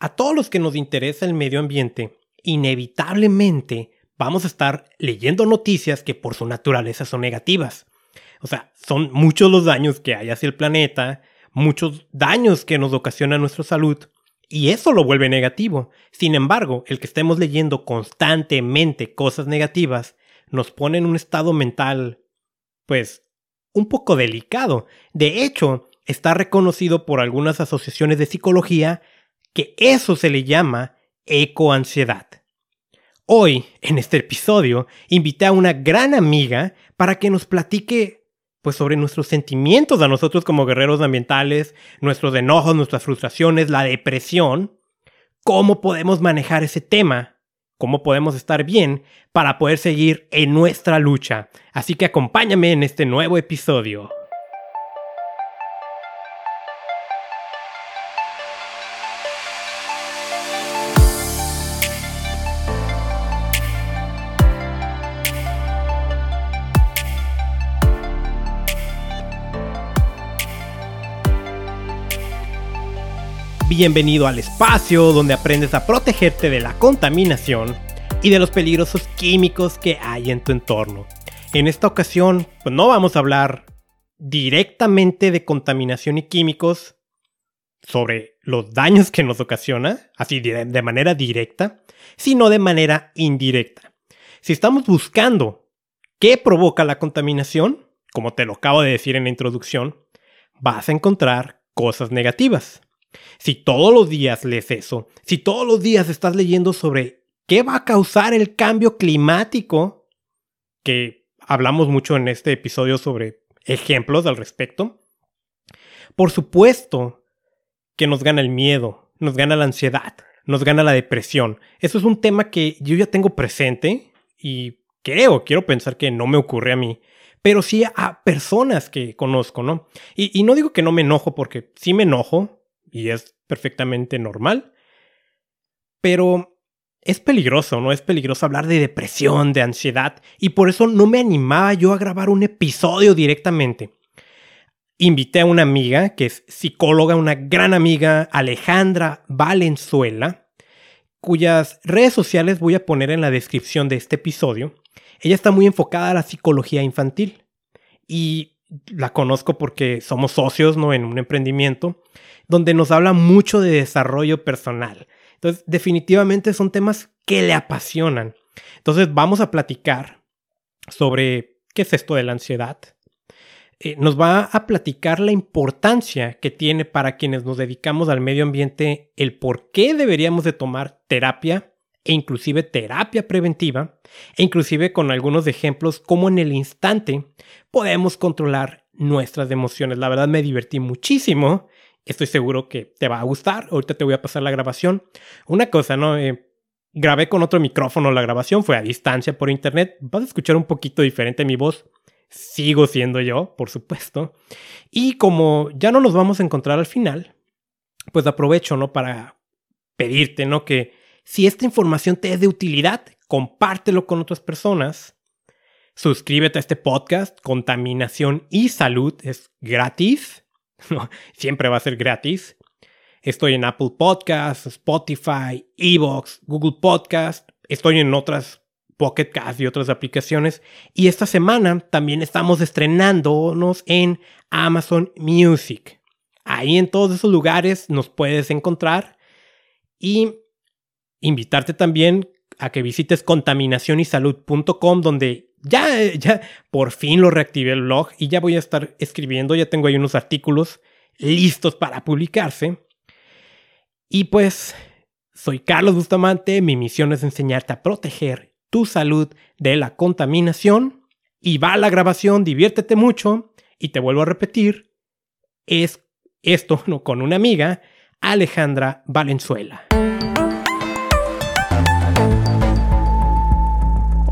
A todos los que nos interesa el medio ambiente, inevitablemente vamos a estar leyendo noticias que por su naturaleza son negativas. O sea, son muchos los daños que hay hacia el planeta, muchos daños que nos ocasiona nuestra salud, y eso lo vuelve negativo. Sin embargo, el que estemos leyendo constantemente cosas negativas nos pone en un estado mental, pues, un poco delicado. De hecho, está reconocido por algunas asociaciones de psicología que eso se le llama ecoansiedad. Hoy, en este episodio, invité a una gran amiga para que nos platique pues sobre nuestros sentimientos a nosotros como guerreros ambientales, nuestros enojos, nuestras frustraciones, la depresión, cómo podemos manejar ese tema, cómo podemos estar bien para poder seguir en nuestra lucha. Así que acompáñame en este nuevo episodio. Bienvenido al espacio donde aprendes a protegerte de la contaminación y de los peligrosos químicos que hay en tu entorno. En esta ocasión, pues no vamos a hablar directamente de contaminación y químicos sobre los daños que nos ocasiona, así de manera directa, sino de manera indirecta. Si estamos buscando qué provoca la contaminación, como te lo acabo de decir en la introducción, vas a encontrar cosas negativas. Si todos los días lees eso, si todos los días estás leyendo sobre qué va a causar el cambio climático, que hablamos mucho en este episodio sobre ejemplos al respecto, por supuesto que nos gana el miedo, nos gana la ansiedad, nos gana la depresión. Eso es un tema que yo ya tengo presente y creo, quiero pensar que no me ocurre a mí, pero sí a personas que conozco, ¿no? Y, y no digo que no me enojo porque sí me enojo, y es perfectamente normal. Pero es peligroso, ¿no? Es peligroso hablar de depresión, de ansiedad, y por eso no me animaba yo a grabar un episodio directamente. Invité a una amiga que es psicóloga, una gran amiga, Alejandra Valenzuela, cuyas redes sociales voy a poner en la descripción de este episodio. Ella está muy enfocada a la psicología infantil y la conozco porque somos socios, ¿no? En un emprendimiento donde nos habla mucho de desarrollo personal. Entonces, definitivamente son temas que le apasionan. Entonces, vamos a platicar sobre qué es esto de la ansiedad. Eh, nos va a platicar la importancia que tiene para quienes nos dedicamos al medio ambiente, el por qué deberíamos de tomar terapia e inclusive terapia preventiva, e inclusive con algunos ejemplos cómo en el instante podemos controlar nuestras emociones. La verdad me divertí muchísimo Estoy seguro que te va a gustar. Ahorita te voy a pasar la grabación. Una cosa, ¿no? Eh, grabé con otro micrófono la grabación, fue a distancia por internet. Vas a escuchar un poquito diferente mi voz. Sigo siendo yo, por supuesto. Y como ya no nos vamos a encontrar al final, pues aprovecho, ¿no? Para pedirte, ¿no? Que si esta información te es de utilidad, compártelo con otras personas. Suscríbete a este podcast, Contaminación y Salud, es gratis. siempre va a ser gratis. Estoy en Apple Podcasts, Spotify, Evox, Google Podcast. Estoy en otras Pocket Cast y otras aplicaciones. Y esta semana también estamos estrenándonos en Amazon Music. Ahí en todos esos lugares nos puedes encontrar. Y invitarte también a que visites contaminacionysalud.com donde ya, ya, por fin lo reactivé el blog y ya voy a estar escribiendo, ya tengo ahí unos artículos listos para publicarse. Y pues, soy Carlos Bustamante, mi misión es enseñarte a proteger tu salud de la contaminación. Y va la grabación, diviértete mucho. Y te vuelvo a repetir, es esto con una amiga, Alejandra Valenzuela.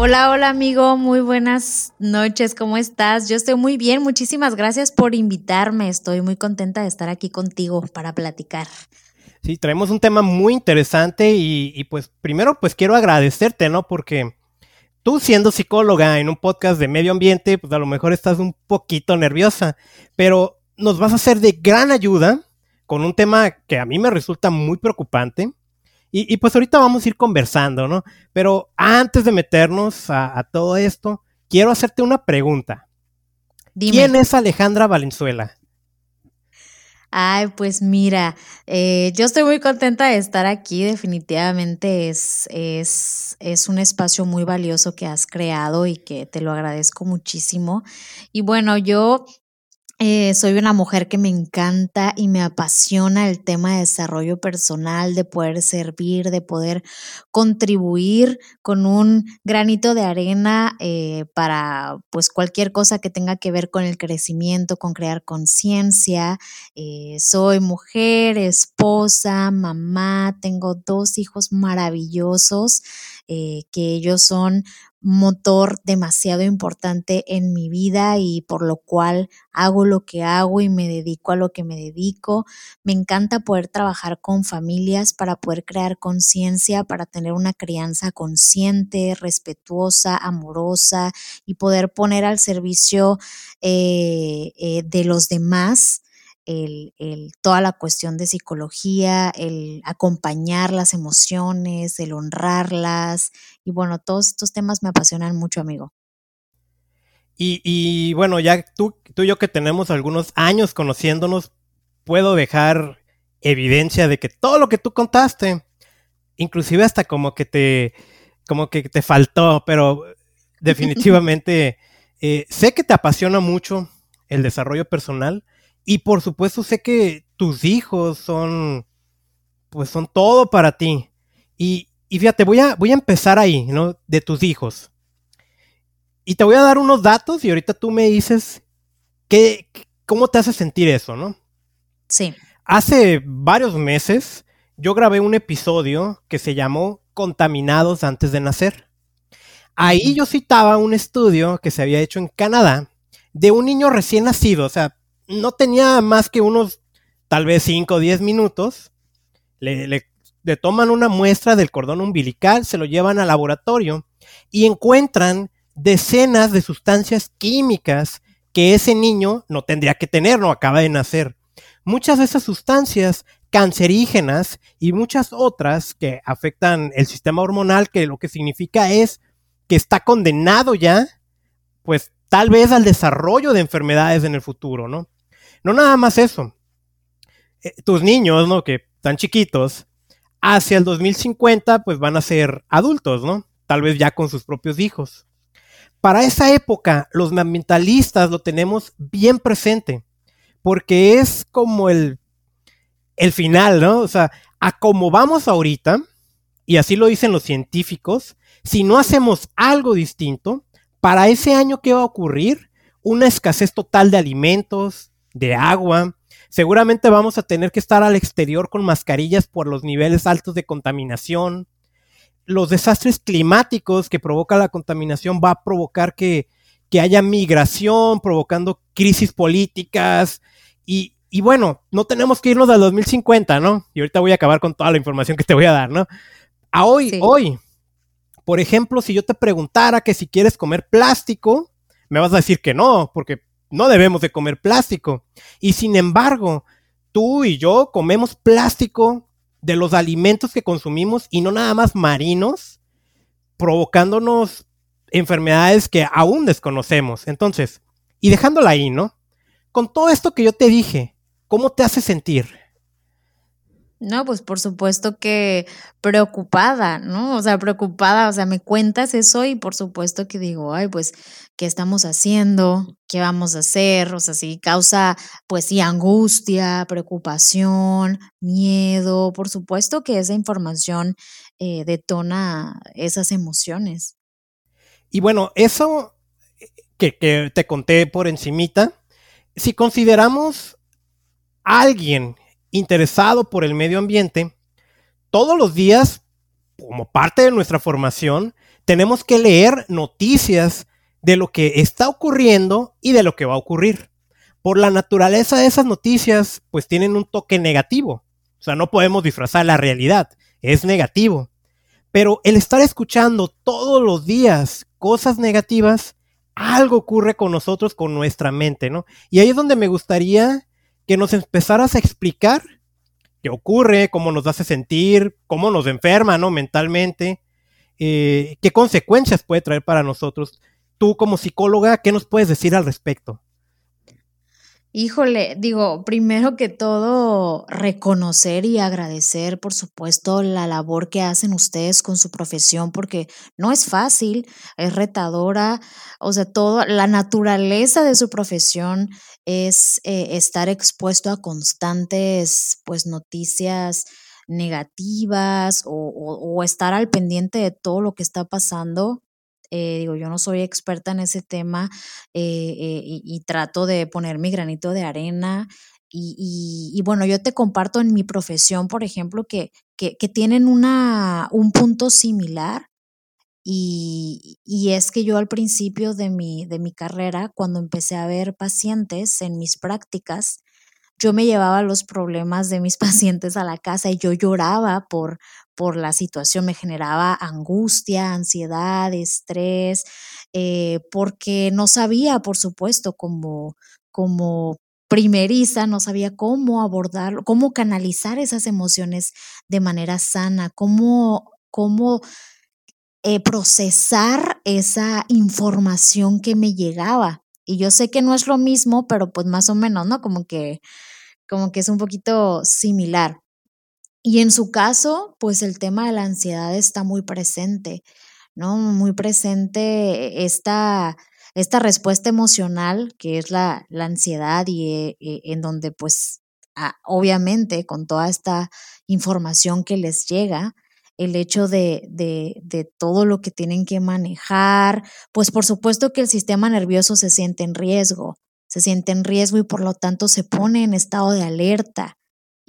Hola, hola amigo, muy buenas noches, ¿cómo estás? Yo estoy muy bien, muchísimas gracias por invitarme, estoy muy contenta de estar aquí contigo para platicar. Sí, traemos un tema muy interesante y, pues primero pues quiero agradecerte, ¿no? Porque tú siendo psicóloga en un podcast de medio ambiente, pues a lo mejor estás un poquito nerviosa, pero nos vas a ser de gran ayuda con un tema que a mí me resulta muy preocupante Y, pues ahorita vamos a ir conversando, ¿no? Pero antes de meternos a, todo esto, quiero hacerte una pregunta. ¿Quién es Alejandra Valenzuela? Ay, pues mira, eh, yo estoy muy contenta de estar aquí. Definitivamente es, es, es, un espacio muy valioso que has creado y que te lo agradezco muchísimo. Y bueno, yo eh, soy una mujer que me encanta y me apasiona el tema de desarrollo personal, de poder servir, de poder contribuir con un granito de arena eh, para pues cualquier cosa que tenga que ver con el crecimiento, con crear conciencia. Eh, soy mujer, esposa, mamá, tengo dos hijos maravillosos que ellos son motor demasiado importante en mi vida y por lo cual hago lo que hago y me dedico a lo que me dedico. Me encanta poder trabajar con familias para poder crear conciencia, para tener una crianza consciente, respetuosa, amorosa y poder poner al servicio eh, eh, de los demás el, toda la cuestión de psicología, el acompañar las emociones, el honrarlas. Y bueno, todos estos temas me apasionan mucho, amigo. Y, bueno, ya tú, tú y yo que tenemos algunos años conociéndonos, puedo dejar evidencia de que todo lo que tú contaste, inclusive hasta como que te, como que te faltó, pero definitivamente eh, sé que te apasiona mucho el desarrollo personal y por supuesto sé que tus hijos son, pues son todo para ti. Y, fíjate, voy a, voy a empezar ahí, ¿no? De tus hijos. Y te voy a dar unos datos y ahorita tú me dices qué, cómo te hace sentir eso, ¿no? Sí. Hace varios meses yo grabé un episodio que se llamó Contaminados antes de nacer. Ahí yo citaba un estudio que se había hecho en Canadá de un niño recién nacido, o sea, no tenía más que unos tal vez 5 o 10 minutos. Le, toman una muestra del cordón umbilical, se lo llevan al laboratorio y encuentran decenas de sustancias químicas que ese niño no tendría que tener, no acaba de nacer. Muchas de esas sustancias cancerígenas y muchas otras que afectan el sistema hormonal, que lo que significa es que está condenado ya, pues tal vez al desarrollo de enfermedades en el futuro, ¿no? No nada más eso. Eh, tus niños, ¿no? Que están chiquitos, hacia el 2050 pues van a ser adultos, ¿no? Tal vez ya con sus propios hijos. Para esa época, los ambientalistas lo tenemos bien presente, porque es como el, el final, ¿no? O sea, a como vamos ahorita, y así lo dicen los científicos, si no hacemos algo distinto, para ese año, ¿qué va a ocurrir? Una escasez total de alimentos, de agua. Seguramente vamos a tener que estar al exterior con mascarillas por los niveles altos de contaminación. Los desastres climáticos que provoca la contaminación va a provocar que, haya migración, provocando crisis políticas. Y, bueno, no tenemos que irnos al 2050, ¿no? Y ahorita voy a acabar con toda la información que te voy a dar, ¿no? A hoy, hoy, por ejemplo, si yo te preguntara que si quieres comer plástico, me vas a decir que no, porque no debemos de comer plástico. Y sin embargo, tú y yo comemos plástico de los alimentos que consumimos y no nada más marinos, provocándonos enfermedades que aún desconocemos. Entonces, y dejándola ahí, ¿no? Con todo esto que yo te dije, ¿cómo te hace sentir? No, pues por supuesto que preocupada, ¿no? O sea, preocupada, o sea, me cuentas eso y por supuesto que digo, ay, pues, ¿qué estamos haciendo? ¿Qué vamos a hacer? O sea, sí causa, pues sí, angustia, preocupación, miedo. Por supuesto que esa información eh, detona esas emociones. Y bueno, eso que, que te conté por encimita, si consideramos a alguien interesado por el medio ambiente, todos los días, como parte de nuestra formación, tenemos que leer noticias de lo que está ocurriendo y de lo que va a ocurrir. Por la naturaleza de esas noticias, pues tienen un toque negativo. O sea, no podemos disfrazar la realidad, es negativo. Pero el estar escuchando todos los días cosas negativas, algo ocurre con nosotros, con nuestra mente, ¿no? Y ahí es donde me gustaría que nos empezaras a explicar qué ocurre, cómo nos hace sentir, cómo nos enferma, ¿no? Mentalmente, eh, qué consecuencias puede traer para nosotros. Tú como psicóloga, ¿qué nos puedes decir al respecto? Híjole, digo, primero que todo, reconocer y agradecer, por supuesto, la labor que hacen ustedes con su profesión, porque no es fácil, es retadora, o sea, todo, la naturaleza de su profesión es eh, estar expuesto a constantes, pues, noticias negativas o estar al pendiente de todo lo que está pasando eh, digo, yo no soy experta en ese tema eh, eh, y, trato de poner mi granito de arena. Y, bueno, yo te comparto en mi profesión, por ejemplo, que, que, tienen una, un punto similar. Y, y, es que yo al principio de mi, de mi carrera, cuando empecé a ver pacientes en mis prácticas, yo me llevaba los problemas de mis pacientes a la casa y yo lloraba por, por la situación, me generaba angustia, ansiedad, estrés, eh, porque no sabía, por supuesto, como, como primeriza, no sabía cómo abordarlo, cómo canalizar esas emociones de manera sana, cómo, cómo eh, procesar esa información que me llegaba. Y yo sé que no es lo mismo, pero pues más o menos, ¿no? Como que, como que es un poquito similar. Y en su caso, pues el tema de la ansiedad está muy presente, ¿no? Muy presente esta, esta respuesta emocional que es la, la ansiedad y eh, eh, en donde pues obviamente con toda esta información que les llega, el hecho de, de, de, todo lo que tienen que manejar, pues por supuesto que el sistema nervioso se siente en riesgo, se siente en riesgo y por lo tanto se pone en estado de alerta.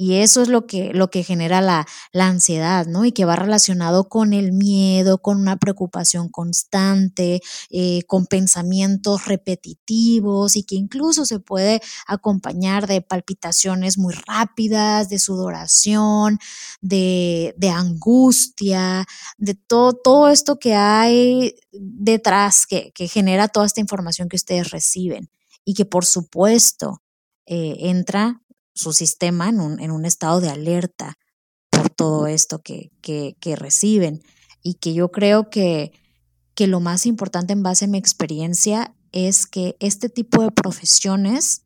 Y eso es lo que, lo que genera la, la, ansiedad, ¿no? Y que va relacionado con el miedo, con una preocupación constante, eh, con pensamientos repetitivos y que incluso se puede acompañar de palpitaciones muy rápidas, de sudoración, de, de angustia, de todo, todo esto que hay detrás que, que genera toda esta información que ustedes reciben y que por supuesto eh, entra su sistema en un, en un, estado de alerta por todo esto que, que, que reciben. Y que yo creo que, que lo más importante en base a mi experiencia es que este tipo de profesiones,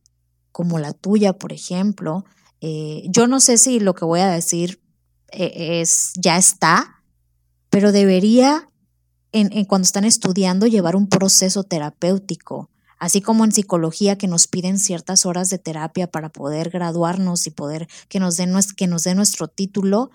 como la tuya, por ejemplo, eh, yo no sé si lo que voy a decir eh, es ya está, pero debería, en, en, cuando están estudiando, llevar un proceso terapéutico así como en psicología que nos piden ciertas horas de terapia para poder graduarnos y poder que nos den, que nos nuestro título,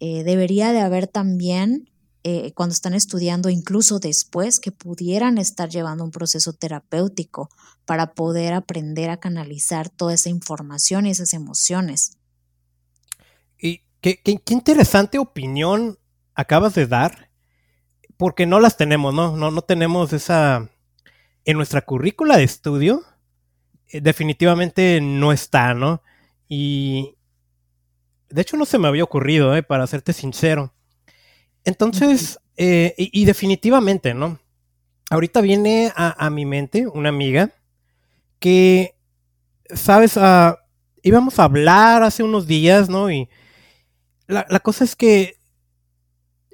eh, debería de haber también, eh, cuando están estudiando, incluso después, que pudieran estar llevando un proceso terapéutico para poder aprender a canalizar toda esa información y esas emociones. Y qué, qué, qué interesante opinión acabas de dar, porque no las tenemos, ¿no? No, no tenemos esa en nuestra currícula de estudio eh, definitivamente no está, ¿no? Y de hecho no se me había ocurrido, ¿eh? para serte sincero. Entonces, eh, y, definitivamente, ¿no? Ahorita viene a, mi mente una amiga que, sabes, uh, íbamos a hablar hace unos días, ¿no? Y la, la cosa es que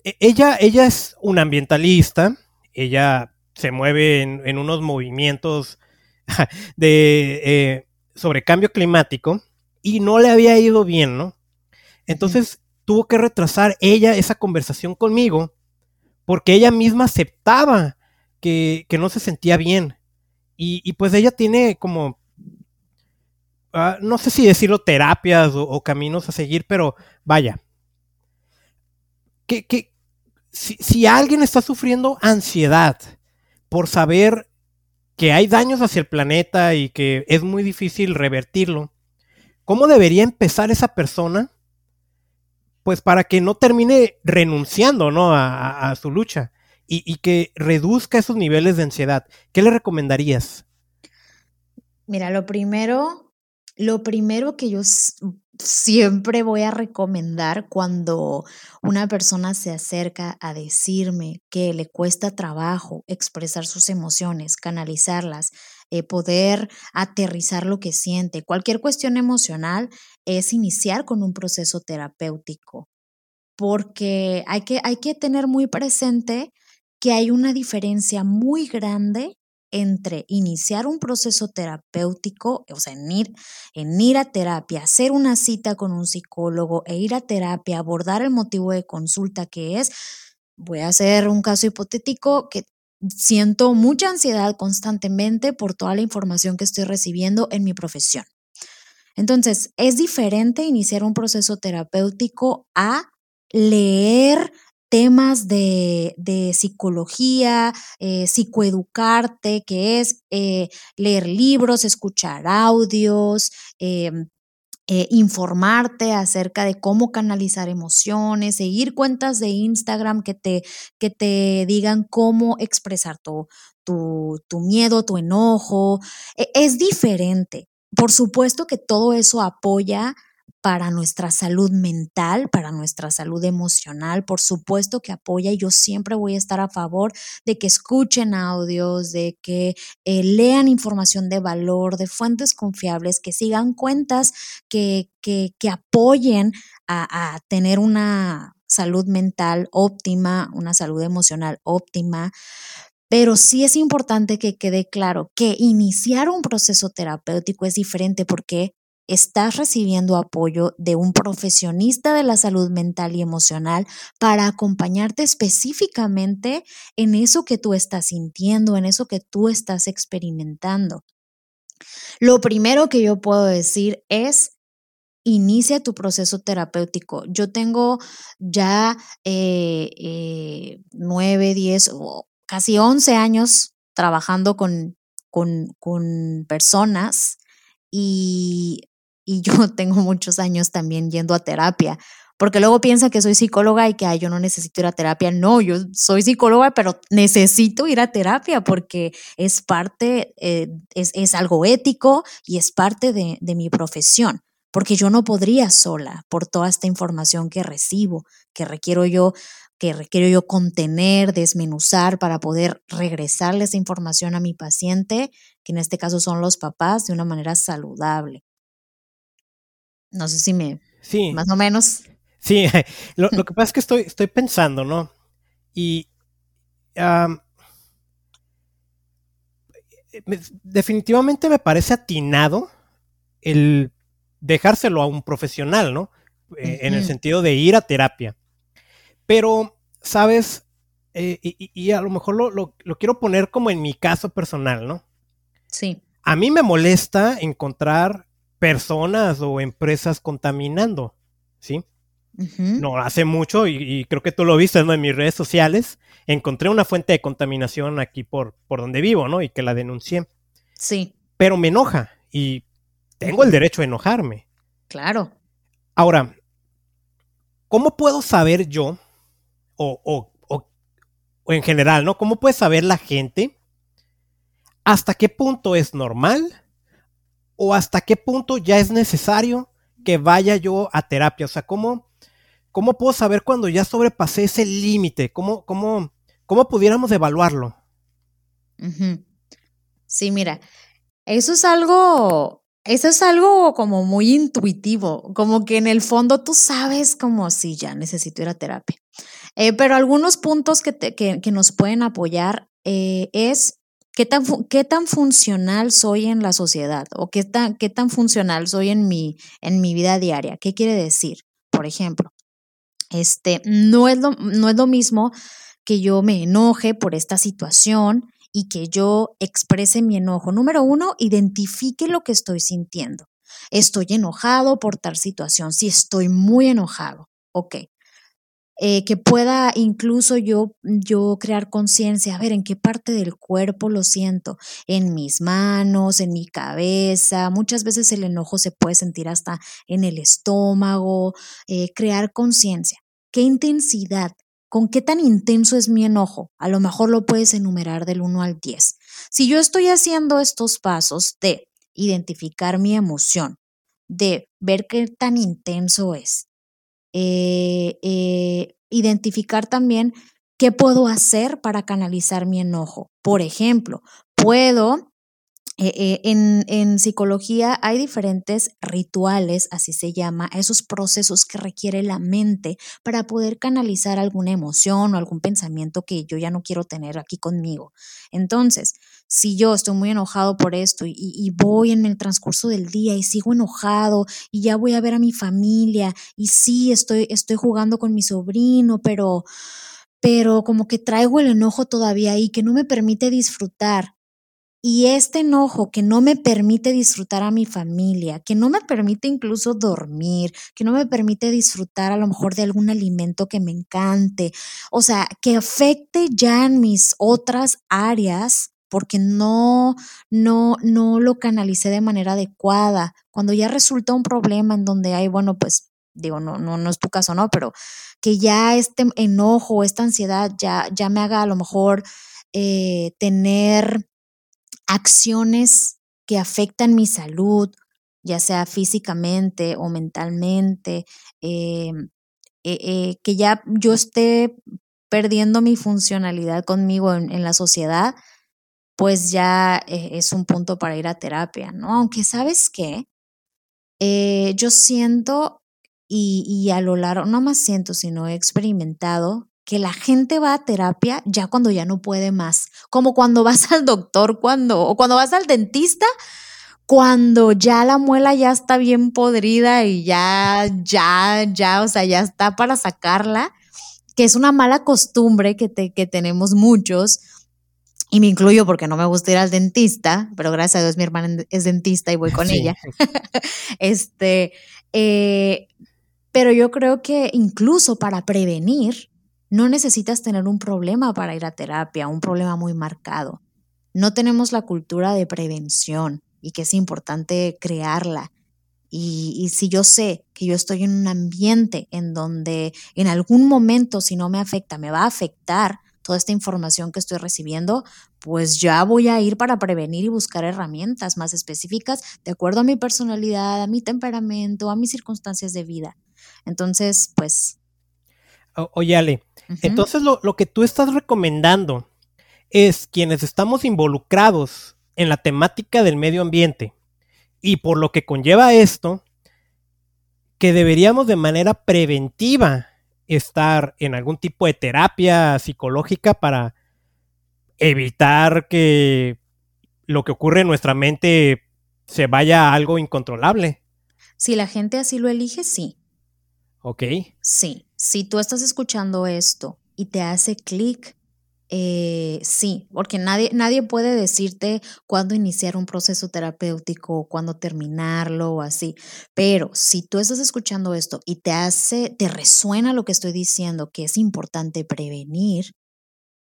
e, ella, ella es una ambientalista, ella se mueve en, unos movimientos de eh, sobre cambio climático y no le había ido bien, ¿no? Entonces tuvo que retrasar ella esa conversación conmigo porque ella misma aceptaba que, no se sentía bien. Y, pues ella tiene como, ah, no sé si decirlo terapias o, caminos a seguir, pero vaya, que, si, si alguien está sufriendo ansiedad, por saber que hay daños hacia el planeta y que es muy difícil revertirlo, ¿cómo debería empezar esa persona? Pues para que no termine renunciando ¿no? a, su lucha y, y, que reduzca esos niveles de ansiedad. ¿Qué le recomendarías? Mira, lo primero, lo primero que yo siempre voy a recomendar cuando una persona se acerca a decirme que le cuesta trabajo expresar sus emociones, canalizarlas, eh, poder aterrizar lo que siente, cualquier cuestión emocional, es iniciar con un proceso terapéutico, porque hay que, hay que tener muy presente que hay una diferencia muy grande entre iniciar un proceso terapéutico, o sea, en ir, ir a terapia, hacer una cita con un psicólogo e ir a terapia, abordar el motivo de consulta que es, voy a hacer un caso hipotético que siento mucha ansiedad constantemente por toda la información que estoy recibiendo en mi profesión. Entonces, es diferente iniciar un proceso terapéutico a leer temas de, psicología, eh, psicoeducarte, que es eh, leer libros, escuchar audios, eh, informarte acerca de cómo canalizar emociones, seguir cuentas de Instagram que te, que te digan cómo expresar tu, tu, tu miedo, tu enojo. E, es diferente. Por supuesto que todo eso apoya para nuestra salud mental, para nuestra salud emocional. Por supuesto que apoya y yo siempre voy a estar a favor de que escuchen audios, de que eh, lean información de valor, de fuentes confiables, que sigan cuentas que, que, apoyen a, a tener una salud mental óptima, una salud emocional óptima. Pero sí es importante que quede claro que iniciar un proceso terapéutico es diferente porque estás recibiendo apoyo de un profesionista de la salud mental y emocional para acompañarte específicamente en eso que tú estás sintiendo, en eso que tú estás experimentando. Lo primero que yo puedo decir es, inicia tu proceso terapéutico. Yo tengo ya eh, eh, nueve, diez o casi once años trabajando con, con, con personas y y yo tengo muchos años también yendo a terapia, porque luego piensa que soy psicóloga y que yo no necesito ir a terapia. No, yo soy psicóloga, pero necesito ir a terapia porque es parte, eh, es, algo ético y es parte de, de mi profesión, porque yo no podría sola por toda esta información que recibo, que requiero yo que requiero yo contener, desmenuzar para poder regresarle esa información a mi paciente, que en este caso son los papás, de una manera saludable. No sé si me... Sí. Más o menos. Sí, lo, que pasa es que estoy, estoy pensando, ¿no? Y... definitivamente me parece atinado el dejárselo a un profesional, ¿no? Eh, en el sentido de ir a terapia. Pero, ¿sabes? Eh, y, a lo mejor lo, lo, quiero poner como en mi caso personal, ¿no? Sí. A mí me molesta encontrar personas o empresas contaminando, ¿sí? No, hace mucho, y, creo que tú lo viste en mis redes sociales, encontré una fuente de contaminación aquí por, por donde vivo, ¿no? Y que la denuncié. Sí. Pero me enoja y tengo el derecho a enojarme. Claro. Ahora, ¿cómo puedo saber yo, o, o, o en general, ¿no? ¿Cómo puede saber la gente hasta qué punto es normal o hasta qué punto ya es necesario que vaya yo a terapia? O sea, ¿cómo, cómo puedo saber cuando ya sobrepasé ese límite? ¿Cómo, cómo, ¿Cómo pudiéramos evaluarlo? Sí, mira, eso es algo, eso es algo como muy intuitivo, como que en el fondo tú sabes como si ya necesito ir a terapia. Eh, pero algunos puntos que, que, nos pueden apoyar eh, es ¿Qué tan, qué tan funcional soy en la sociedad o qué tan, qué tan funcional soy en mi, en mi vida diaria? ¿Qué quiere decir? Por ejemplo, este, no, es lo, no es lo mismo que yo me enoje por esta situación y que yo exprese mi enojo. Número uno, identifique lo que estoy sintiendo. Estoy enojado por tal situación. Si estoy muy enojado, ok. Eh, que pueda incluso yo, yo crear conciencia, a ver, en qué parte del cuerpo lo siento, en mis manos, en mi cabeza, muchas veces el enojo se puede sentir hasta en el estómago, eh, crear conciencia, qué intensidad, con qué tan intenso es mi enojo, a lo mejor lo puedes enumerar del 1 al 10. Si yo estoy haciendo estos pasos de identificar mi emoción, de ver qué tan intenso es, eh, eh, identificar también qué puedo hacer para canalizar mi enojo. Por ejemplo, puedo eh, eh, en, psicología hay diferentes rituales, así se llama, esos procesos que requiere la mente para poder canalizar alguna emoción o algún pensamiento que yo ya no quiero tener aquí conmigo. Entonces, si yo estoy muy enojado por esto y, y voy en el transcurso del día y sigo enojado y ya voy a ver a mi familia y sí, estoy, estoy jugando con mi sobrino, pero pero como que traigo el enojo todavía ahí que no me permite disfrutar y este enojo que no me permite disfrutar a mi familia, que no me permite incluso dormir, que no me permite disfrutar a lo mejor de algún alimento que me encante, o sea, que afecte ya en mis otras áreas porque no, no, no lo canalicé de manera adecuada. Cuando ya resulta un problema en donde hay, bueno, pues digo, no, no, no es tu caso, ¿no? Pero que ya este enojo, esta ansiedad ya, ya me haga a lo mejor eh, tener acciones que afectan mi salud, ya sea físicamente o mentalmente, em, eh, eh, que ya yo esté perdiendo mi funcionalidad conmigo en, la sociedad, pues ya eh, es un punto para ir a terapia, ¿no? Aunque sabes qué, yo siento y, y a lo largo, no más siento, sino he experimentado que la gente va a terapia ya cuando ya no puede más, como cuando vas al doctor, cuando, o cuando vas al dentista, cuando ya la muela ya está bien podrida y ya, ya, ya, o sea, ya está para sacarla, que es una mala costumbre que, te, que tenemos muchos, y me incluyo porque no me gusta ir al dentista, pero gracias a Dios mi hermana es dentista y voy con ella. este, eh, pero yo creo que incluso para prevenir, no necesitas tener un problema para ir a terapia, un problema muy marcado. No tenemos la cultura de prevención y que es importante crearla. Y, si yo sé que yo estoy en un ambiente en donde en algún momento, si no me afecta, me va a afectar toda esta información que estoy recibiendo, pues ya voy a ir para prevenir y buscar herramientas más específicas de acuerdo a mi personalidad, a mi temperamento, a mis circunstancias de vida. Entonces, pues oye, Ale, entonces lo, lo, que tú estás recomendando es quienes estamos involucrados en la temática del medio ambiente y por lo que conlleva esto, que deberíamos de manera preventiva estar en algún tipo de terapia psicológica para evitar que lo que ocurre en nuestra mente se vaya a algo incontrolable. Si la gente así lo elige, sí. Ok. Sí, si tú estás escuchando esto y te hace clic, eh, sí, porque nadie, nadie puede decirte cuándo iniciar un proceso terapéutico, cuándo terminarlo o así. Pero si tú estás escuchando esto y te hace, te resuena lo que estoy diciendo, que es importante prevenir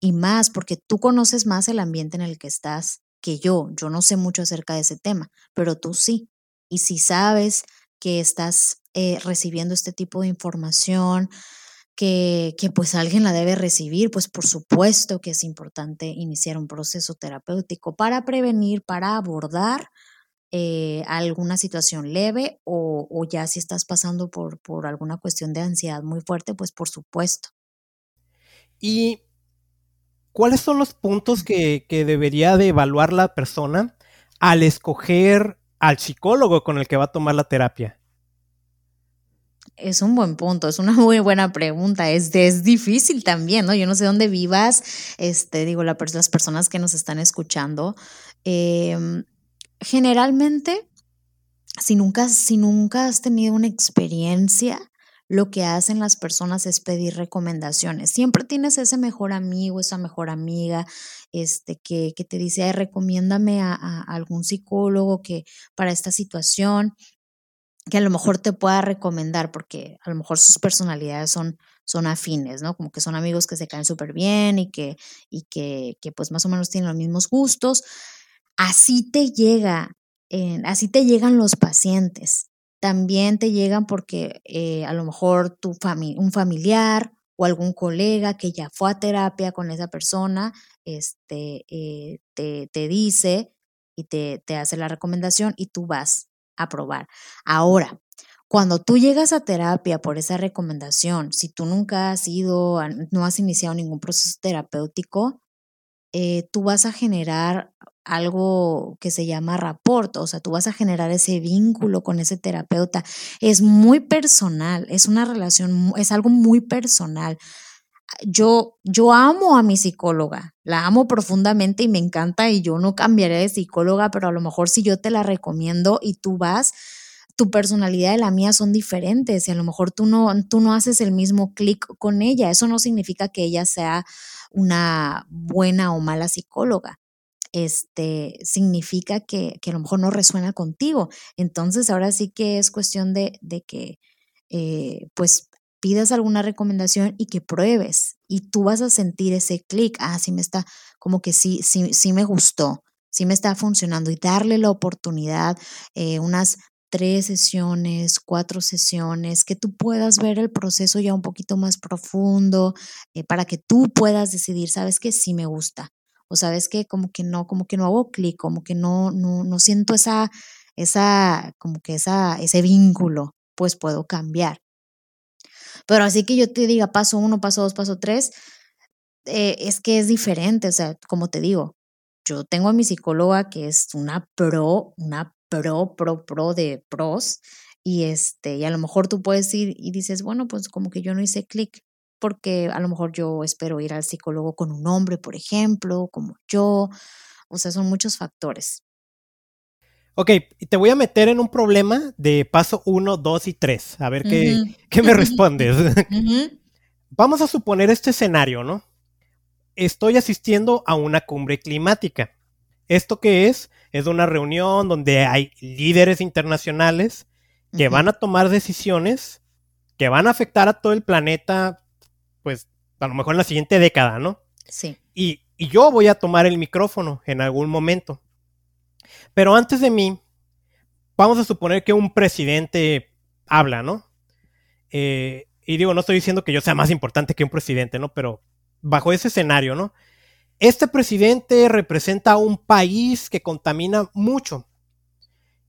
y más porque tú conoces más el ambiente en el que estás que yo. Yo no sé mucho acerca de ese tema, pero tú sí. Y si sabes que estás eh, recibiendo este tipo de información, que, que, pues alguien la debe recibir, pues por supuesto que es importante iniciar un proceso terapéutico para prevenir, para abordar eh, alguna situación leve o, o, ya si estás pasando por, por alguna cuestión de ansiedad muy fuerte, pues por supuesto. ¿Y cuáles son los puntos que, que debería de evaluar la persona al escoger al psicólogo con el que va a tomar la terapia? Es un buen punto, es una muy buena pregunta. Es, es difícil también, ¿no? Yo no sé dónde vivas, este, digo, la, las personas que nos están escuchando. Em, generalmente, si nunca, si nunca has tenido una experiencia, lo que hacen las personas es pedir recomendaciones. Siempre tienes ese mejor amigo, esa mejor amiga, este, que, que te dice, recomiéndame a, a, algún psicólogo que para esta situación que a lo mejor te pueda recomendar, porque a lo mejor sus personalidades son, son afines, ¿no? Como que son amigos que se caen súper bien y, que, y que, pues más o menos tienen los mismos gustos. Así te llega, así te llegan los pacientes. También te llegan porque eh, a lo mejor tu un familiar o algún colega que ya fue a terapia con esa persona, este, eh, te, te, dice y te, te hace la recomendación y tú vas aprobar. Ahora, cuando tú llegas a terapia por esa recomendación, si tú nunca has ido, no has iniciado ningún proceso terapéutico, eh, tú vas a generar algo que se llama rapport, o sea, tú vas a generar ese vínculo con ese terapeuta. Es muy personal, es una relación, es algo muy personal. Yo, yo amo a mi psicóloga, la amo profundamente y me encanta y yo no cambiaré de psicóloga, pero a lo mejor si yo te la recomiendo y tú vas, tu personalidad y la mía son diferentes y a lo mejor tú no, tú no haces el mismo clic con ella. Eso no significa que ella sea una buena o mala psicóloga este, significa que, a lo mejor no resuena contigo. Entonces, ahora sí que es cuestión de, que, eh, pues, pidas alguna recomendación y que pruebes. Y tú vas a sentir ese clic. Ah, sí me está, como que sí, sí, sí me gustó, sí me está funcionando. Y darle la oportunidad, eh, unas tres sesiones, cuatro sesiones, que tú puedas ver el proceso ya un poquito más profundo, eh, para que tú puedas decidir, sabes que sí me gusta, o sabes que como que no, como que no hago clic, como que no, no, no siento esa, esa, como que esa, ese vínculo, pues puedo cambiar. Pero así que yo te diga paso uno, paso dos, paso tres, eh, es que es diferente, o sea, como te digo, yo tengo a mi psicóloga que es una pro, una pro, pro, pro de pros, y este, y a lo mejor tú puedes ir y dices, bueno, pues como que yo no hice clic, porque a lo mejor yo espero ir al psicólogo con un hombre, por ejemplo, como yo. O sea, son muchos factores. Ok, te voy a meter en un problema de paso 1, 2 y 3. A ver qué, me respondes. Vamos a suponer este escenario, ¿no? Estoy asistiendo a una cumbre climática. ¿Esto qué es? Es una reunión donde hay líderes internacionales que van a tomar decisiones que van a afectar a todo el planeta pues a lo mejor en la siguiente década, ¿no? Sí. Y, yo voy a tomar el micrófono en algún momento. Pero antes de mí, vamos a suponer que un presidente habla, ¿no? Eh, y digo, no estoy diciendo que yo sea más importante que un presidente, ¿no? Pero bajo ese escenario, ¿no? Este presidente representa a un país que contamina mucho.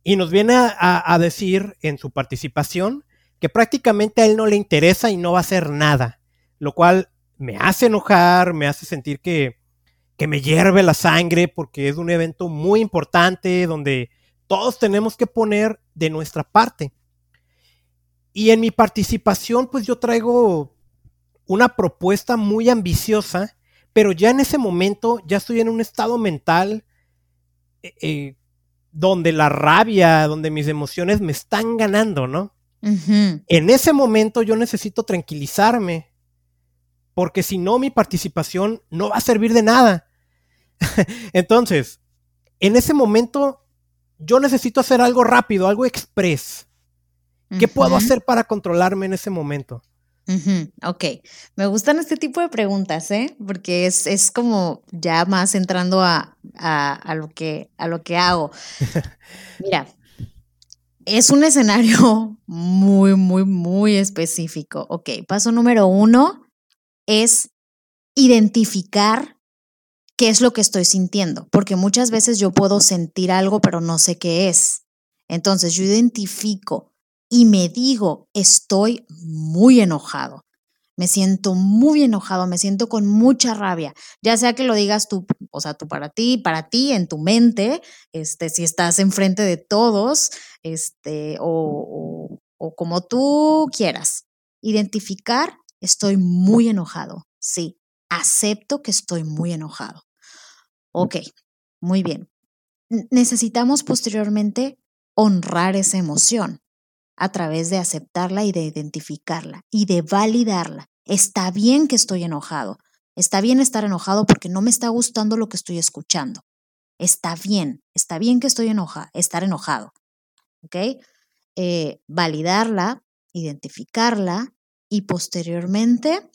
Y nos viene a, a, decir en su participación que prácticamente a él no le interesa y no va a hacer nada lo cual me hace enojar, me hace sentir que, me hierve la sangre porque es un evento muy importante donde todos tenemos que poner de nuestra parte. Y en mi participación, pues yo traigo una propuesta muy ambiciosa, pero ya en ese momento ya estoy en un estado mental eh, eh, donde la rabia, donde mis emociones me están ganando, ¿no? En ese momento yo necesito tranquilizarme, porque si no mi participación no va a servir de nada. Entonces, en ese momento yo necesito hacer algo rápido, algo express. ¿Qué puedo hacer para controlarme en ese momento? Ok, me gustan este tipo de preguntas, ¿eh? Porque es, como ya más entrando a, a, lo que, a lo que hago. Mira, es un escenario muy, muy, muy específico. Ok, paso número uno, es identificar qué es lo que estoy sintiendo, porque muchas veces yo puedo sentir algo, pero no sé qué es. Entonces yo identifico y me digo, estoy muy enojado. Me siento muy enojado, me siento con mucha rabia, ya sea que lo digas tú, o sea, tú para ti, para ti, en tu mente, este, si estás enfrente de todos, este, o, o como tú quieras. Identificar Estoy muy enojado. Sí, acepto que estoy muy enojado. Ok, muy bien. Necesitamos posteriormente honrar esa emoción a través de aceptarla y de identificarla y de validarla. Está bien que estoy enojado. Está bien estar enojado porque no me está gustando lo que estoy escuchando. Está bien, está bien que estoy enojado, estar enojado. ¿Ok? Eh, validarla, identificarla y posteriormente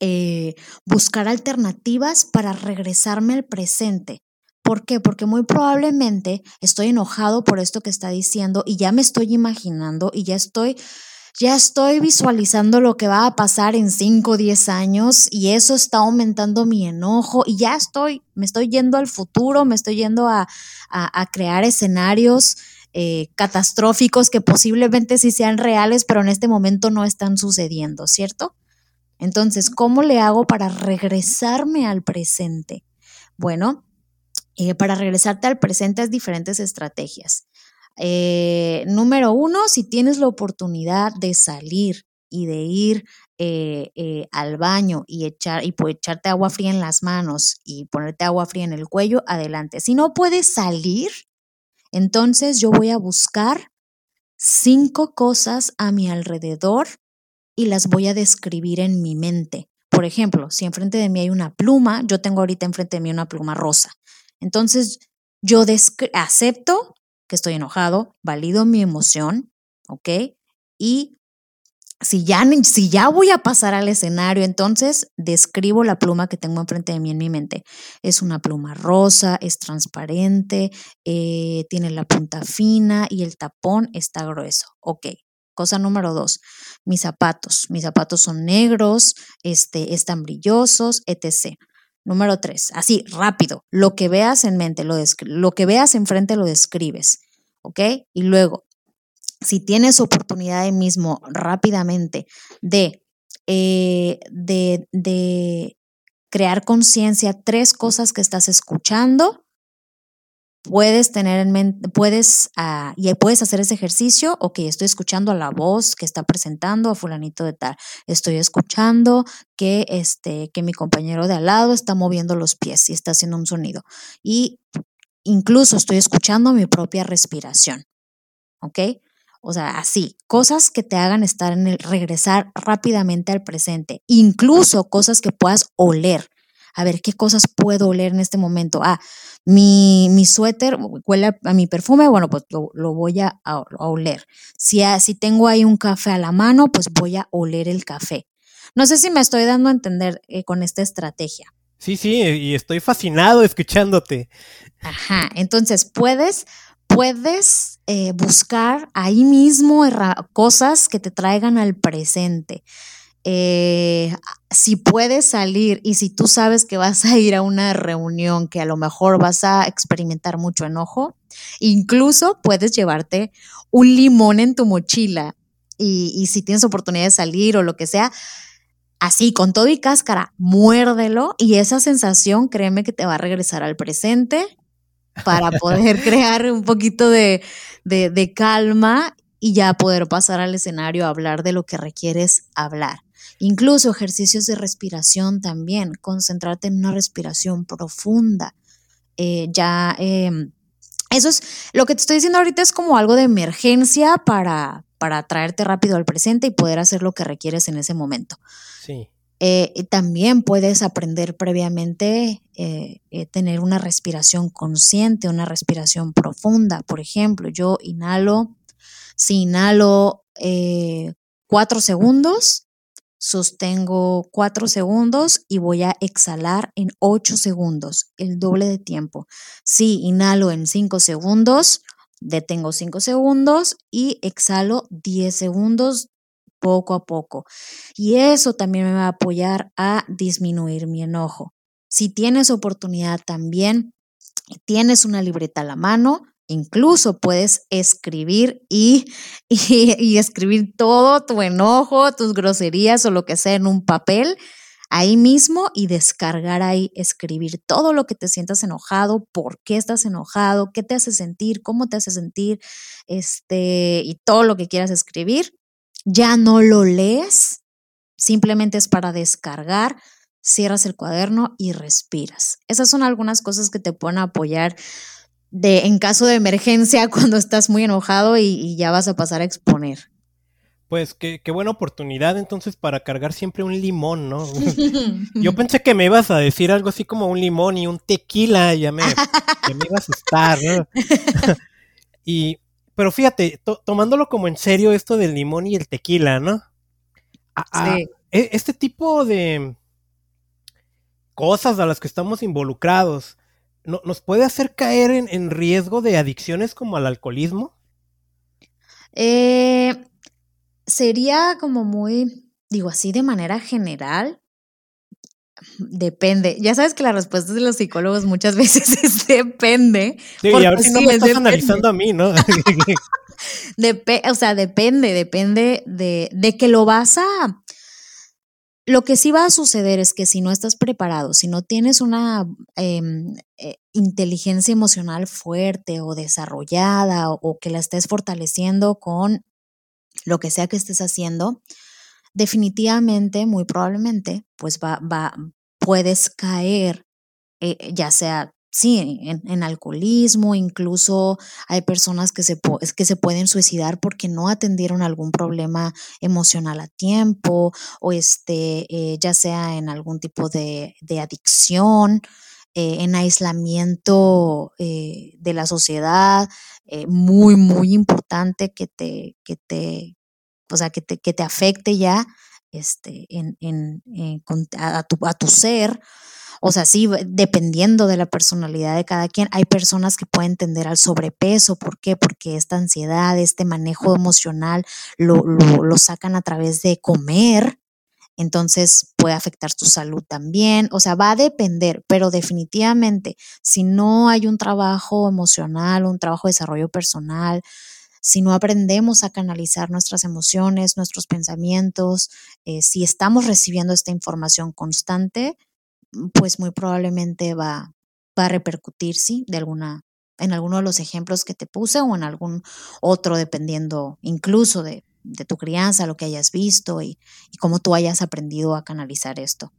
eh, buscar alternativas para regresarme al presente. ¿Por qué? Porque muy probablemente estoy enojado por esto que está diciendo y ya me estoy imaginando y ya estoy, ya estoy visualizando lo que va a pasar en 5 o 10 años y eso está aumentando mi enojo y ya estoy, me estoy yendo al futuro, me estoy yendo a, a crear escenarios eh, catastróficos que posiblemente sí sean reales, pero en este momento no están sucediendo, ¿cierto? Entonces, ¿cómo le hago para regresarme al presente? Bueno, eh, para regresarte al presente es diferentes estrategias. Eh, número uno, si tienes la oportunidad de salir y de ir eh, al baño y echar y echarte agua fría en las manos y ponerte agua fría en el cuello, adelante. Si no puedes salir, entonces yo voy a buscar cinco cosas a mi alrededor y las voy a describir en mi mente. Por ejemplo, si enfrente de mí hay una pluma, yo tengo ahorita enfrente de mí una pluma rosa. Entonces, yo acepto que estoy enojado, valido mi emoción, ¿ok? Y si ya, si ya voy a pasar al escenario, entonces describo la pluma que tengo enfrente de mí en mi mente. Es una pluma rosa, es transparente, eh, tiene la punta fina y el tapón está grueso. Ok. Cosa número dos, mis zapatos. Mis zapatos son negros, este, están brillosos, etc. Número tres, así, rápido, lo que veas en mente, lo, lo que veas enfrente lo describes, ¿ok? Y luego, si tienes oportunidad de mismo rápidamente de, eh, de, de crear conciencia, tres cosas que estás escuchando, puedes tener en mente, puedes, uh, y puedes hacer ese ejercicio, ok, estoy escuchando a la voz que está presentando a fulanito de tal, estoy escuchando que, este, que mi compañero de al lado está moviendo los pies y está haciendo un sonido. Y incluso estoy escuchando mi propia respiración, ¿ok? O sea, así, cosas que te hagan estar en el regresar rápidamente al presente, incluso cosas que puedas oler. A ver, ¿qué cosas puedo oler en este momento? Ah, mi, mi suéter huele a, mi perfume, bueno, pues lo, voy a, oler. Si, si tengo ahí un café a la mano, pues voy a oler el café. No sé si me estoy dando a entender eh, con esta estrategia. Sí, sí, y estoy fascinado escuchándote. Ajá, entonces puedes puedes eh, buscar ahí mismo cosas que te traigan al presente. Eh, si puedes salir y si tú sabes que vas a ir a una reunión que a lo mejor vas a experimentar mucho enojo, incluso puedes llevarte un limón en tu mochila y, y si tienes oportunidad de salir o lo que sea, así con todo y cáscara, muérdelo y esa sensación, créeme que te va a regresar al presente para poder crear un poquito de, de, calma y ya poder pasar al escenario a hablar de lo que requieres hablar. Incluso ejercicios de respiración también, concentrarte en una respiración profunda. Eh, ya, em, eso es, lo que te estoy diciendo ahorita es como algo de emergencia para, para traerte rápido al presente y poder hacer lo que requieres en ese momento. Sí. Eh, también puedes aprender previamente, eh, eh, tener una respiración consciente, una respiración profunda. Por ejemplo, yo inhalo, si inhalo cuatro segundos, sostengo cuatro segundos y voy a exhalar en ocho segundos, el doble de tiempo. Si inhalo en cinco segundos, detengo cinco segundos y exhalo diez segundos poco a poco. Y eso también me va a apoyar a disminuir mi enojo. Si tienes oportunidad también, tienes una libreta a la mano, incluso puedes escribir y, y, escribir todo tu enojo, tus groserías o lo que sea en un papel ahí mismo y descargar ahí, escribir todo lo que te sientas enojado, por qué estás enojado, qué te hace sentir, cómo te hace sentir, este, y todo lo que quieras escribir ya no lo lees, simplemente es para descargar, cierras el cuaderno y respiras. Esas son algunas cosas que te pueden apoyar de, en caso de emergencia cuando estás muy enojado y, ya vas a pasar a exponer. Pues qué, buena oportunidad entonces para cargar siempre un limón, ¿no? Yo pensé que me ibas a decir algo así como un limón y un tequila, ya me, ya me iba a asustar, ¿no? y pero fíjate, tomándolo como en serio esto del limón y el tequila, ¿no? sí. E, este tipo de cosas a las que estamos involucrados, ¿nos puede hacer caer en, riesgo de adicciones como al alcoholismo? Eh, sería como muy, digo así de manera general, Depende. Ya sabes que la respuesta de los psicólogos muchas veces es depende. Sí, y a ver si no me estás analizando a mí, ¿no? o sea, depende, depende de, de, que lo vas a. lo que sí va a suceder es que si no estás preparado, si no tienes una em, eh, inteligencia emocional fuerte o desarrollada o, que la estés fortaleciendo con lo que sea que estés haciendo, definitivamente, muy probablemente, pues va, va, puedes caer, eh, ya sea sí, en, alcoholismo, incluso hay personas que se, que se pueden suicidar porque no atendieron algún problema emocional a tiempo o este, eh, ya sea en algún tipo de, adicción, eh, en aislamiento de la sociedad, muy, muy importante que te, que te, o sea, que te, que te afecte ya este, en, en, a, tu, a tu ser o sea, sí, dependiendo de la personalidad de cada quien, hay personas que pueden tender al sobrepeso. ¿Por qué? Porque esta ansiedad, este manejo emocional lo, lo, sacan a través de comer. Entonces puede afectar tu salud también. O sea, va a depender, pero definitivamente, si no hay un trabajo emocional, un trabajo de desarrollo personal, si no aprendemos a canalizar nuestras emociones, nuestros pensamientos, eh, si estamos recibiendo esta información constante, pues muy probablemente va, va a repercutir, sí, de alguna, en alguno de los ejemplos que te puse o en algún otro, dependiendo incluso de, de tu crianza, lo que hayas visto y, cómo tú hayas aprendido a canalizar esto.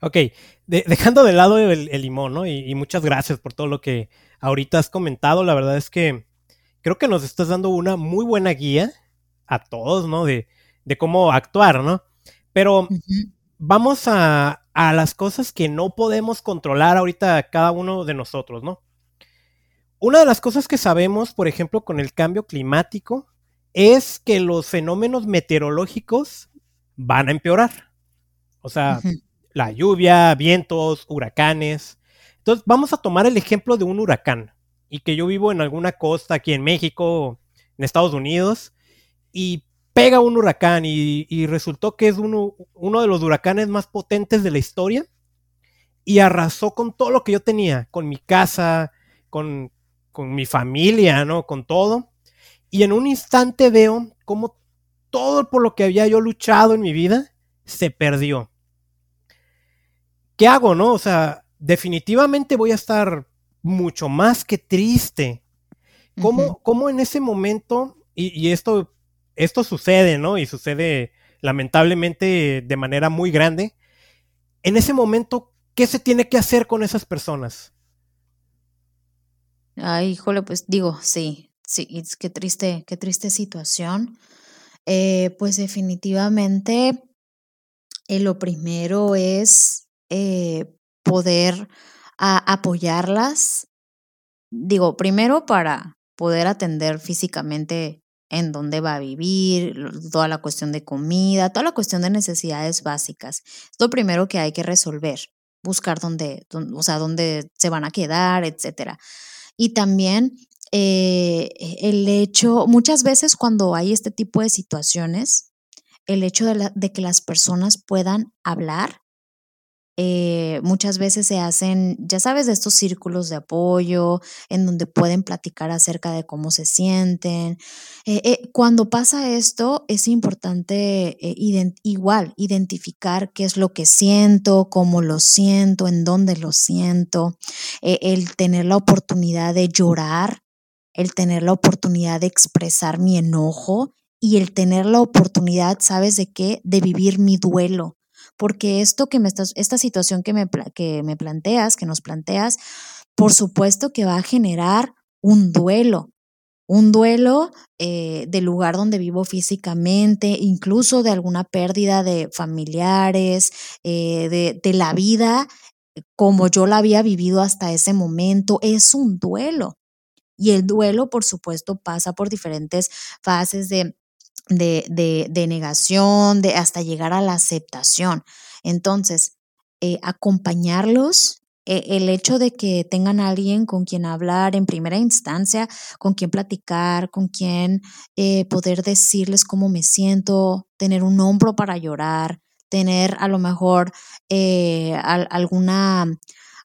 Ok, dejando de lado el, limón, ¿no? Y, y, muchas gracias por todo lo que ahorita has comentado. La verdad es que creo que nos estás dando una muy buena guía a todos, ¿no? De, de cómo actuar, ¿no? Pero vamos a, a las cosas que no podemos controlar ahorita cada uno de nosotros, ¿no? Una de las cosas que sabemos, por ejemplo, con el cambio climático, es que los fenómenos meteorológicos van a empeorar. O sea, la lluvia, vientos, huracanes. Entonces, vamos a tomar el ejemplo de un huracán. Y que yo vivo en alguna costa aquí en México, en Estados Unidos, y pega un huracán y, resultó que es uno, uno, de los huracanes más potentes de la historia y arrasó con todo lo que yo tenía, con mi casa, con, con mi familia, ¿no? Con todo. Y en un instante veo cómo todo por lo que había yo luchado en mi vida se perdió. ¿Qué hago, no? O sea, definitivamente voy a estar mucho más que triste. ¿Cómo, cómo en ese momento, y, y, esto esto sucede, ¿no? Y sucede lamentablemente de manera muy grande. En ese momento, ¿qué se tiene que hacer con esas personas? Ay, híjole, pues digo, sí, sí, qué triste, qué triste situación. Eh, pues definitivamente eh, lo primero es eh, poder apoyarlas. Digo, primero para poder atender físicamente en dónde va a vivir, toda la cuestión de comida, toda la cuestión de necesidades básicas. Es lo primero que hay que resolver, buscar dónde, o sea, dónde se van a quedar, etcétera. Y también eh, el hecho, muchas veces cuando hay este tipo de situaciones, el hecho de que las personas puedan hablar eh, muchas veces se hacen, ya sabes, de estos círculos de apoyo en donde pueden platicar acerca de cómo se sienten. Eh, eh, cuando pasa esto, es importante igual identificar qué es lo que siento, cómo lo siento, en dónde lo siento, el tener la oportunidad de llorar, el tener la oportunidad de expresar mi enojo y el tener la oportunidad, ¿sabes de qué? De vivir mi duelo porque esto que me estás, esta situación que me, que me planteas, que nos planteas, por supuesto que va a generar un duelo, un duelo eh, del lugar donde vivo físicamente, incluso de alguna pérdida de familiares, eh, de, de la vida como yo la había vivido hasta ese momento, es un duelo. Y el duelo, por supuesto, pasa por diferentes fases de de, de, negación, de hasta llegar a la aceptación. Entonces, eh, acompañarlos, eh, el hecho de que tengan a alguien con quien hablar en primera instancia, con quien platicar, con quien eh, poder decirles cómo me siento, tener un hombro para llorar, tener a lo mejor alguna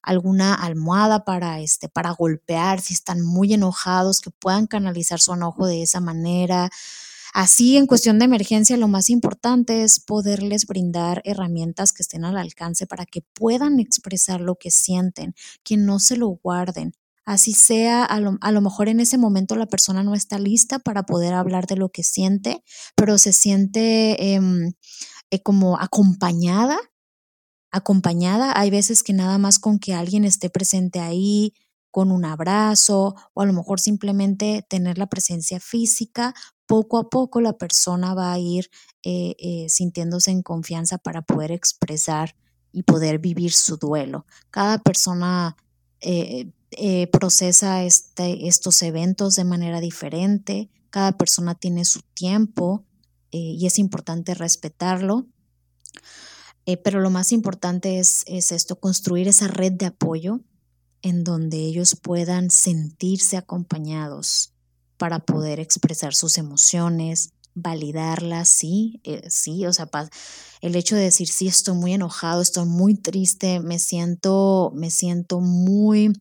alguna almohada para este para golpear si están muy enojados que puedan canalizar su enojo de esa manera Así, en cuestión de emergencia, lo más importante es poderles brindar herramientas que estén al alcance para que puedan expresar lo que sienten, que no se lo guarden. Así sea, a lo, mejor en ese momento la persona no está lista para poder hablar de lo que siente, pero se siente em, eh, como acompañada. Acompañada, hay veces que nada más con que alguien esté presente ahí, con un abrazo o a lo mejor simplemente tener la presencia física, poco a poco la persona va a ir eh, eh, sintiéndose en confianza para poder expresar y poder vivir su duelo. Cada persona eh, procesa este, estos eventos de manera diferente, cada persona tiene su tiempo y es importante respetarlo. pero lo más importante es, es esto, construir esa red de apoyo en donde ellos puedan sentirse acompañados para poder expresar sus emociones, validarlas, sí, eh, sí, o sea, el hecho de decir, sí, estoy muy enojado, estoy muy triste, me siento, me siento muy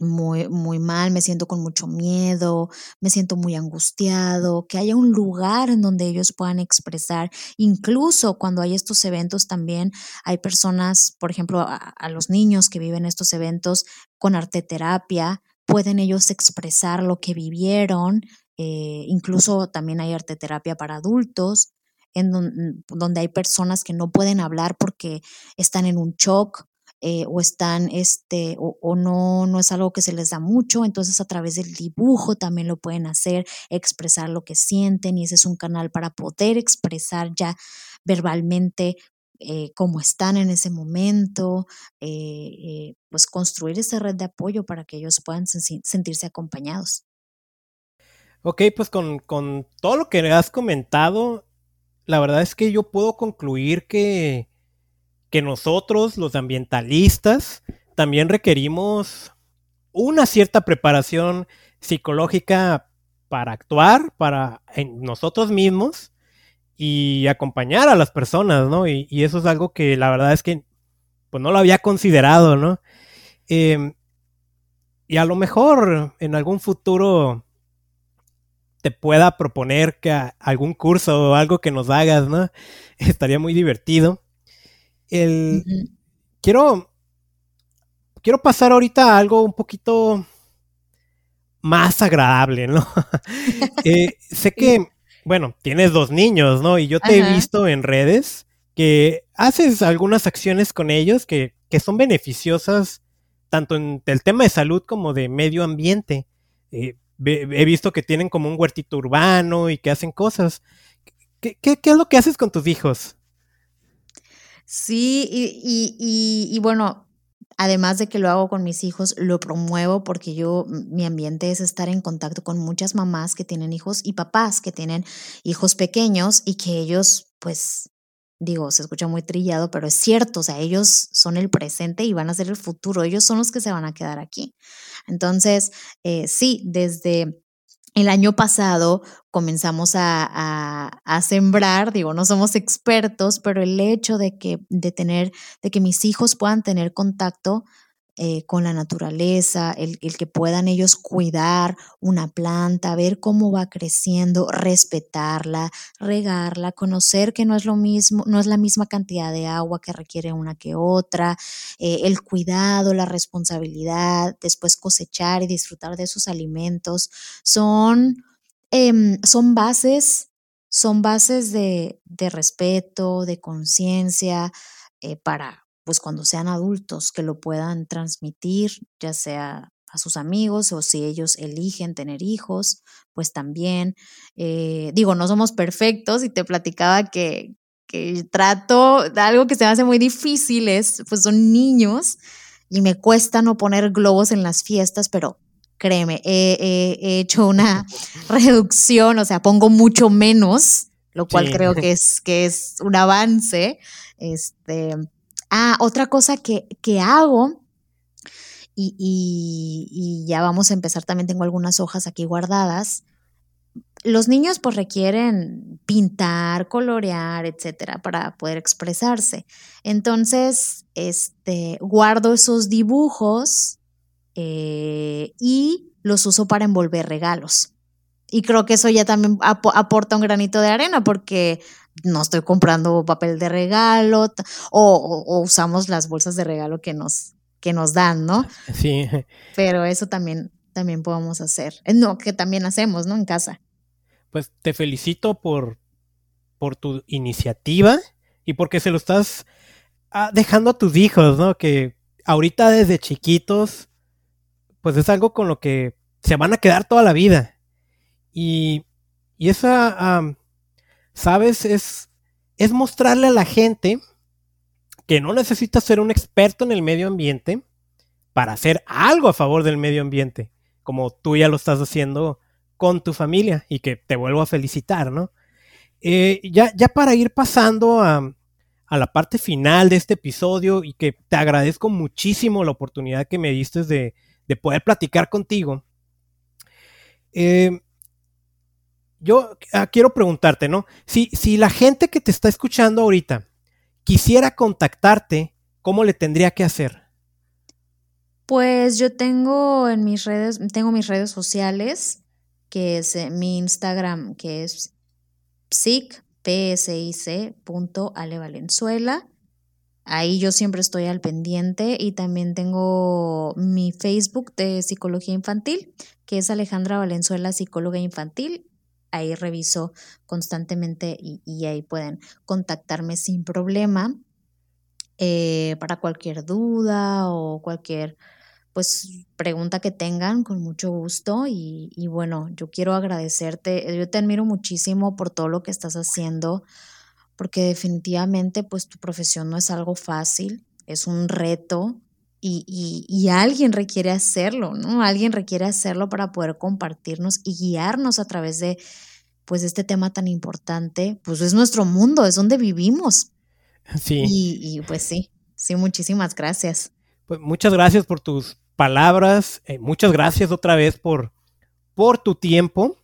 muy, muy mal, me siento con mucho miedo, me siento muy angustiado, que haya un lugar en donde ellos puedan expresar. Incluso cuando hay estos eventos también hay personas, por ejemplo, a, los niños que viven estos eventos con arte terapia, pueden ellos expresar lo que vivieron. Eh, incluso también hay arte terapia para adultos, en donde hay personas que no pueden hablar porque están en un shock eh, o están, este, o, no, no es algo que se les da mucho, entonces a través del dibujo también lo pueden hacer, expresar lo que sienten y ese es un canal para poder expresar ya verbalmente eh, cómo están en ese momento, eh, pues construir esa red de apoyo para que ellos puedan sentirse acompañados. Ok, pues con, con, todo lo que has comentado, la verdad es que yo puedo concluir que que nosotros, los ambientalistas, también requerimos una cierta preparación psicológica para actuar, para nosotros mismos y acompañar a las personas, ¿no? Y, eso es algo que la verdad es que pues no lo había considerado, ¿no? Em, y a lo mejor en algún futuro te pueda proponer que algún curso o algo que nos hagas, ¿no? Estaría muy divertido. El, quiero, quiero pasar ahorita a algo un poquito más agradable, ¿no? Eh, sé que, bueno, tienes dos niños, ¿no? Y yo te he visto en redes que haces algunas acciones con ellos que, son beneficiosas tanto en el tema de salud como de medio ambiente. Eh, he visto que tienen como un huertito urbano y que hacen cosas. ¿Qué, qué, qué es lo que haces con tus hijos? Sí, y, y, y, bueno, además de que lo hago con mis hijos, lo promuevo porque yo, mi ambiente es estar en contacto con muchas mamás que tienen hijos y papás que tienen hijos pequeños y que ellos, pues, digo, se escucha muy trillado, pero es cierto, o sea, ellos son el presente y van a ser el futuro, ellos son los que se van a quedar aquí. Entonces, eh, sí, desde el año pasado comenzamos a, sembrar, digo, no somos expertos, pero el hecho de que, de tener, de que mis hijos puedan tener contacto eh, con la naturaleza, el, que puedan ellos cuidar una planta, ver cómo va creciendo, respetarla, regarla, conocer que no es lo mismo, no es la misma cantidad de agua que requiere una que otra, eh, el cuidado, la responsabilidad, después cosechar y disfrutar de esos alimentos, son, em, son bases, son bases de, respeto, de conciencia eh, para pues cuando sean adultos, que lo puedan transmitir, ya sea a sus amigos o si ellos eligen tener hijos, pues también. Eh, digo, no somos perfectos y te platicaba que, que trato, algo que se me hace muy difícil es, pues son niños y me cuesta no poner globos en las fiestas, pero créeme, he, hecho una reducción, o sea, pongo mucho menos, lo cual creo que es, que es un avance. Este, Ah, otra cosa que, hago, y, ya vamos a empezar, también tengo algunas hojas aquí guardadas. Los niños pues requieren pintar, colorear, etcétera, para poder expresarse. Entonces, este, guardo esos dibujos eh, y los uso para envolver regalos. y creo que eso ya también aporta un granito de arena porque no estoy comprando papel de regalo o, usamos las bolsas de regalo que nos, que nos dan, ¿no? Sí. Pero eso también, también podemos hacer. No, que también hacemos, ¿no? En casa. Pues te felicito por, por tu iniciativa y porque se lo estás ah, dejando a tus hijos, ¿no? Que ahorita desde chiquitos, pues es algo con lo que se van a quedar toda la vida. Y, y esa, ¿sabes? Es, es mostrarle a la gente que no necesita ser un experto en el medio ambiente para hacer algo a favor del medio ambiente, como tú ya lo estás haciendo con tu familia y que te vuelvo a felicitar, ¿no? Eh, ya, ya para ir pasando a, a, la parte final de este episodio y que te agradezco muchísimo la oportunidad que me diste de, de poder platicar contigo. Eh, yo ah, quiero preguntarte, ¿no? Si, la gente que te está escuchando ahorita quisiera contactarte, ¿cómo le tendría que hacer? Pues yo tengo en mis redes, tengo mis redes sociales, que es eh, mi Instagram, que es psic. Ahí yo siempre estoy al pendiente y también tengo mi Facebook de psicología infantil, que es Alejandra Valenzuela, psicóloga infantil ahí reviso constantemente y, ahí pueden contactarme sin problema eh, para cualquier duda o cualquier pues pregunta que tengan con mucho gusto. Y, y, bueno, yo quiero agradecerte, yo te admiro muchísimo por todo lo que estás haciendo, porque definitivamente pues tu profesión no es algo fácil, es un reto y, alguien requiere hacerlo, ¿no? Alguien requiere hacerlo para poder compartirnos y guiarnos a través de, pues, este tema tan importante, pues es nuestro mundo, es donde vivimos. Sí. Y, pues sí, sí, muchísimas gracias. Pues muchas gracias por tus palabras, eh, muchas gracias otra vez por, por tu tiempo.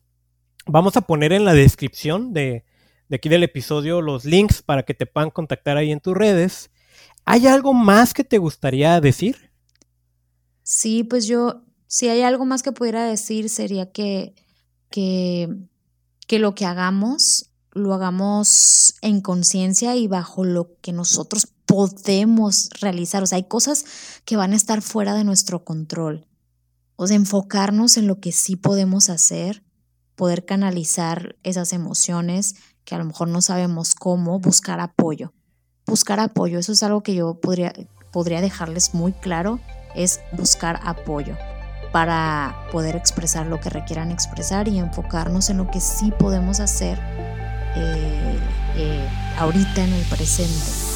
Vamos a poner en la descripción de, de aquí del episodio los links para que te puedan contactar ahí en tus redes. ¿Hay algo más que te gustaría decir? Sí, pues yo, si hay algo más que pudiera decir sería que, que, que lo que hagamos, lo hagamos en conciencia y bajo lo que nosotros podemos realizar. O sea, hay cosas que van a estar fuera de nuestro control. O sea, enfocarnos en lo que sí podemos hacer, poder canalizar esas emociones que a lo mejor no sabemos cómo, buscar apoyo buscar apoyo. Eso es algo que yo podría, podría dejarles muy claro, es buscar apoyo para poder expresar lo que requieran expresar y enfocarnos en lo que sí podemos hacer eh, eh, ahorita en el presente.